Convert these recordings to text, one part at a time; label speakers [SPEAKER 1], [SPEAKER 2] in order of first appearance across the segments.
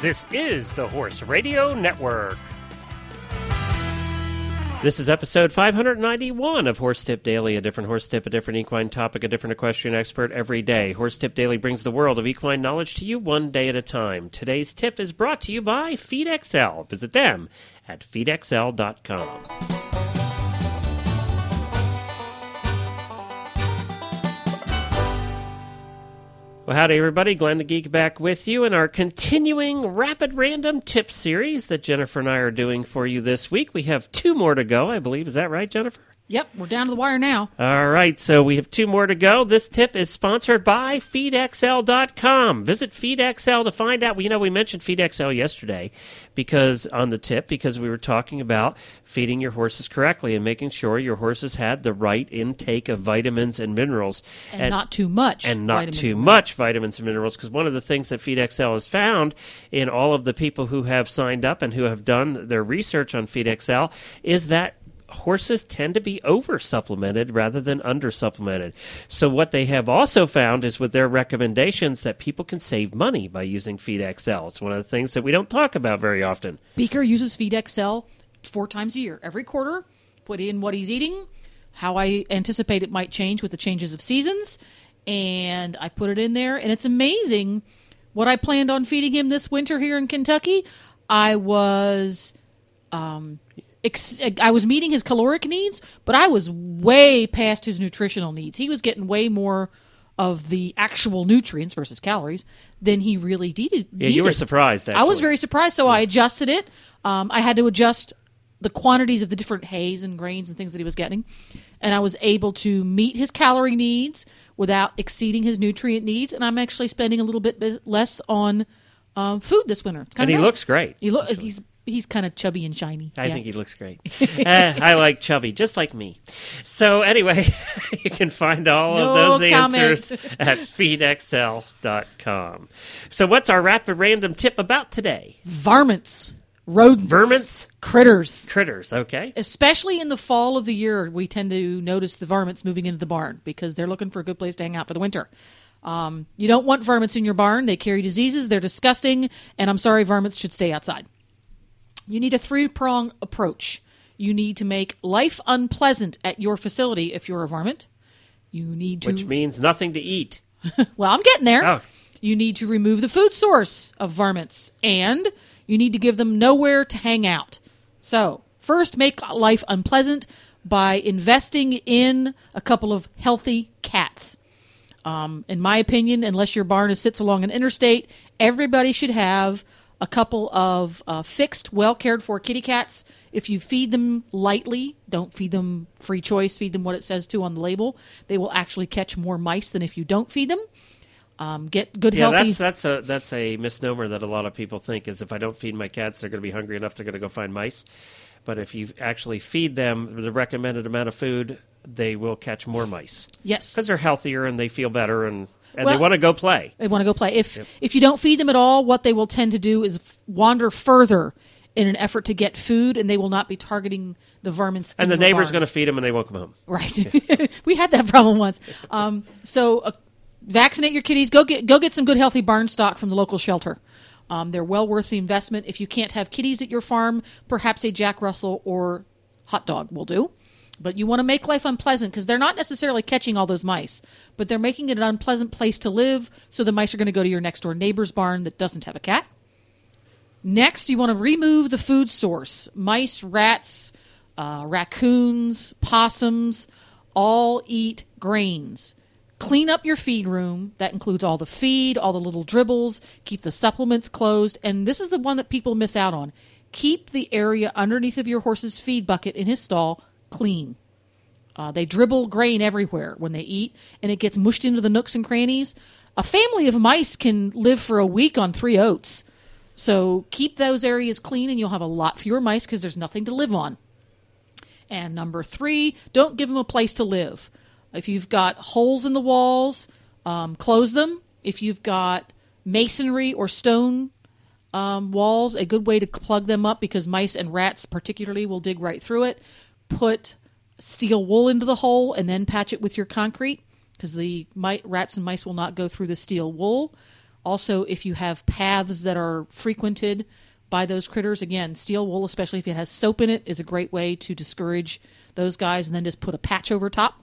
[SPEAKER 1] This is the Horse Radio Network. This is episode 591 of Horse Tip Daily, a different horse tip, a different equine topic, a different equestrian expert every day. Horse Tip Daily brings the world of equine knowledge to you one day at a time. Today's tip is brought to you by FeedXL. Visit them at feedxl.com. Well, howdy, everybody. Glenn the Geek back with you in our continuing rapid random tip series that Jennifer and I are doing for you this week. We have two more to go, I believe. Is that right, Jennifer?
[SPEAKER 2] Yep, we're down to the wire now.
[SPEAKER 1] All right, so we have two more to go. This tip is sponsored by FeedXL.com. Visit FeedXL to find out. You know, we mentioned FeedXL yesterday because on the tip because we were talking about feeding your horses correctly and making sure your horses had the right intake of vitamins and minerals,
[SPEAKER 2] And, not too much.
[SPEAKER 1] and not too
[SPEAKER 2] and
[SPEAKER 1] much vitamins and minerals. Because one of the things that FeedXL has found in all of the people who have signed up and who have done their research on FeedXL is that horses tend to be over supplemented rather than under supplemented. So what they have also found is with their recommendations that people can save money by using FeedXL. It's one of the things that we don't talk about very often.
[SPEAKER 2] Beaker uses Feed XL four times a year. Every quarter, put in what he's eating, how I anticipate it might change with the changes of seasons, and I put it in there, and it's amazing what I planned on feeding him this winter here in Kentucky. I was um, ex- I was meeting his caloric needs, but I was way past his nutritional needs. He was getting way more of the actual nutrients versus calories than he really needed.
[SPEAKER 1] Yeah, you were surprised. Actually.
[SPEAKER 2] I was very surprised, so I adjusted it. Um, I had to adjust the quantities of the different hays and grains and things that he was getting, and I was able to meet his calorie needs without exceeding his nutrient needs. And I'm actually spending a little bit less on um, food this winter. It's
[SPEAKER 1] and
[SPEAKER 2] kind
[SPEAKER 1] he
[SPEAKER 2] of
[SPEAKER 1] looks great.
[SPEAKER 2] He look he's he's kind of chubby and shiny.
[SPEAKER 1] I
[SPEAKER 2] Yeah.
[SPEAKER 1] think he looks great. Eh, I like chubby, just like me. So anyway, you can find all
[SPEAKER 2] No
[SPEAKER 1] of those
[SPEAKER 2] comment.
[SPEAKER 1] answers at feedxl.com. So what's our rapid random tip about today?
[SPEAKER 2] varmints, rodents,
[SPEAKER 1] Vermints?
[SPEAKER 2] critters.
[SPEAKER 1] Critters, okay?
[SPEAKER 2] Especially in the fall of the year, we tend to notice the varmints moving into the barn because they're looking for a good place to hang out for the winter. Um, you don't want varmints in your barn. They carry diseases. They're disgusting. And I'm sorry, varmints should stay outside. You need a three prong approach. You need to make life unpleasant at your facility if you're a varmint. You need to.
[SPEAKER 1] Which means nothing to eat.
[SPEAKER 2] well, I'm getting there.
[SPEAKER 1] Oh.
[SPEAKER 2] You need to remove the food source of varmints, and you need to give them nowhere to hang out. So, first, make life unpleasant by investing in a couple of healthy cats. Um, in my opinion, unless your barn is, sits along an interstate, everybody should have a couple of uh, fixed, well cared for kitty cats. If you feed them lightly, don't feed them free choice, feed them what it says to on the label, they will actually catch more mice than if you don't feed them. Um, get good healthy.
[SPEAKER 1] Yeah,
[SPEAKER 2] healthy.
[SPEAKER 1] that's that's a that's a misnomer that a lot of people think is if I don't feed my cats, they're going to be hungry enough. They're going to go find mice. But if you actually feed them the recommended amount of food, they will catch more mice
[SPEAKER 2] yes,
[SPEAKER 1] because they're healthier and they feel better and and
[SPEAKER 2] Well-
[SPEAKER 1] they want to go play.
[SPEAKER 2] they want to go play. If if you don't feed them at all, what they will tend to do is f- wander further in an effort to get food, and they will not be targeting the varmints.
[SPEAKER 1] And the neighbor's going to feed them and they won't come home.
[SPEAKER 2] Right. we had that problem once. Um, so uh, vaccinate your kitties. Go get go get some good healthy barn stock from the local shelter. Um, they're well worth the investment. If you can't have kitties at your farm, perhaps a Jack Russell or hot dog will do. But you want to make life unpleasant because they're not necessarily catching all those mice, but they're making it an unpleasant place to live. So the mice are going to go to your next door neighbor's barn that doesn't have a cat. Next, you want to remove the food source. Mice, rats, uh, raccoons, possums all eat grains. Clean up your feed room. That includes all the feed, all the little dribbles. Keep the supplements closed. And this is the one that people miss out on. Keep the area underneath of your horse's feed bucket in his stall clean. Uh, they dribble grain everywhere when they eat, and it gets mushed into the nooks and crannies. A family of mice can live for a week on three oats. So keep those areas clean, and you'll have a lot fewer mice because there's nothing to live on. And number three, don't give them a place to live. If you've got holes in the walls, um, close them. If you've got masonry or stone um, walls, a good way to plug them up because mice and rats, particularly, will dig right through it. Put steel wool into the hole and then patch it with your concrete because the rats and mice will not go through the steel wool. Also, if you have paths that are frequented by those critters, again, steel wool, especially if it has soap in it, is a great way to discourage those guys, and then just put a patch over top.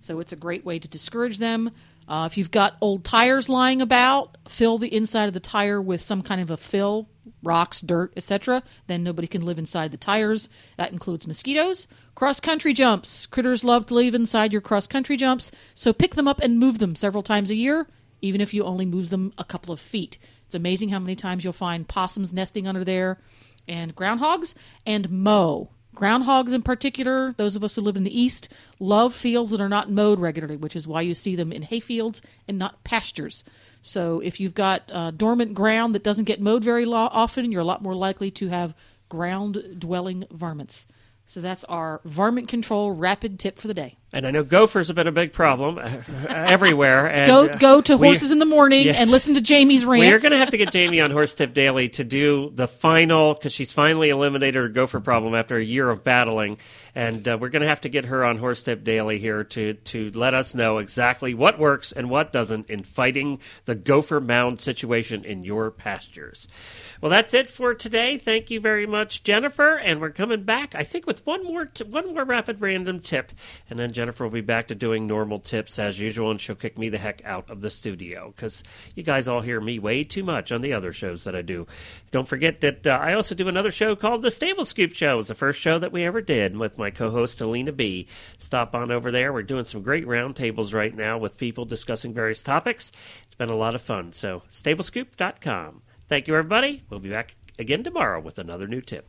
[SPEAKER 2] So it's a great way to discourage them. Uh, if you've got old tires lying about, fill the inside of the tire with some kind of a fill, rocks, dirt, etc. Then nobody can live inside the tires. That includes mosquitoes. Cross country jumps. Critters love to live inside your cross country jumps, so pick them up and move them several times a year, even if you only move them a couple of feet. It's amazing how many times you'll find possums nesting under there and groundhogs and mow. Groundhogs, in particular, those of us who live in the east, love fields that are not mowed regularly, which is why you see them in hayfields and not pastures. So, if you've got uh, dormant ground that doesn't get mowed very lo- often, you're a lot more likely to have ground dwelling varmints. So, that's our varmint control rapid tip for the day.
[SPEAKER 1] And I know gophers have been a big problem uh, everywhere. And,
[SPEAKER 2] Go
[SPEAKER 1] uh,
[SPEAKER 2] go to
[SPEAKER 1] we-
[SPEAKER 2] horses in the morning
[SPEAKER 1] Yes.
[SPEAKER 2] and listen to Jamie's rants.
[SPEAKER 1] We're going to have to get Jamie on Horse Tip Daily to do the final because she's finally eliminated her gopher problem after a year of battling, and uh, we're going to have to get her on Horse Tip Daily here to to let us know exactly what works and what doesn't in fighting the gopher mound situation in your pastures. Well, that's it for today. Thank you very much, Jennifer, and we're coming back. I think with one more t- one more rapid random tip, and then Jennifer will be back to doing normal tips as usual, and she'll kick me the heck out of the studio because you guys all hear me way too much on the other shows that I do. Don't forget that uh, I also do another show called The Stable Scoop Show. It's the first show that we ever did with my co-host Alina B. Stop on over there. We're doing some great roundtables right now with people discussing various topics. It's been a lot of fun. So stablescoop.com. Thank you, everybody. We'll be back again tomorrow with another new tip.